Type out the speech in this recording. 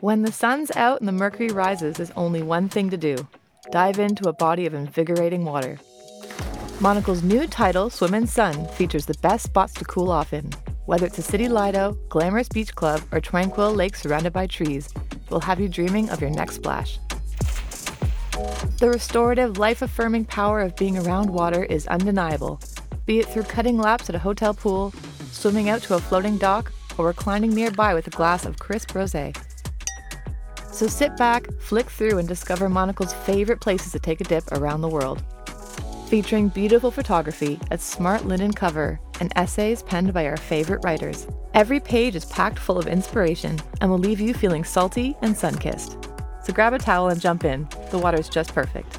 When the sun's out and the mercury rises, there's only one thing to do dive into a body of invigorating water. Monocle's new title, Swim & Sun, features the best spots to cool off in. Whether it's a city lido, glamorous beach club, or tranquil lake surrounded by trees, will have you dreaming of your next splash. The restorative, life affirming power of being around water is undeniable, be it through cutting laps at a hotel pool, swimming out to a floating dock, or reclining nearby with a glass of crisp rose. So sit back, flick through, and discover Monocle's favorite places to take a dip around the world. Featuring beautiful photography, a smart linen cover, and essays penned by our favorite writers. Every page is packed full of inspiration and will leave you feeling salty and sun kissed. So grab a towel and jump in. The water's just perfect.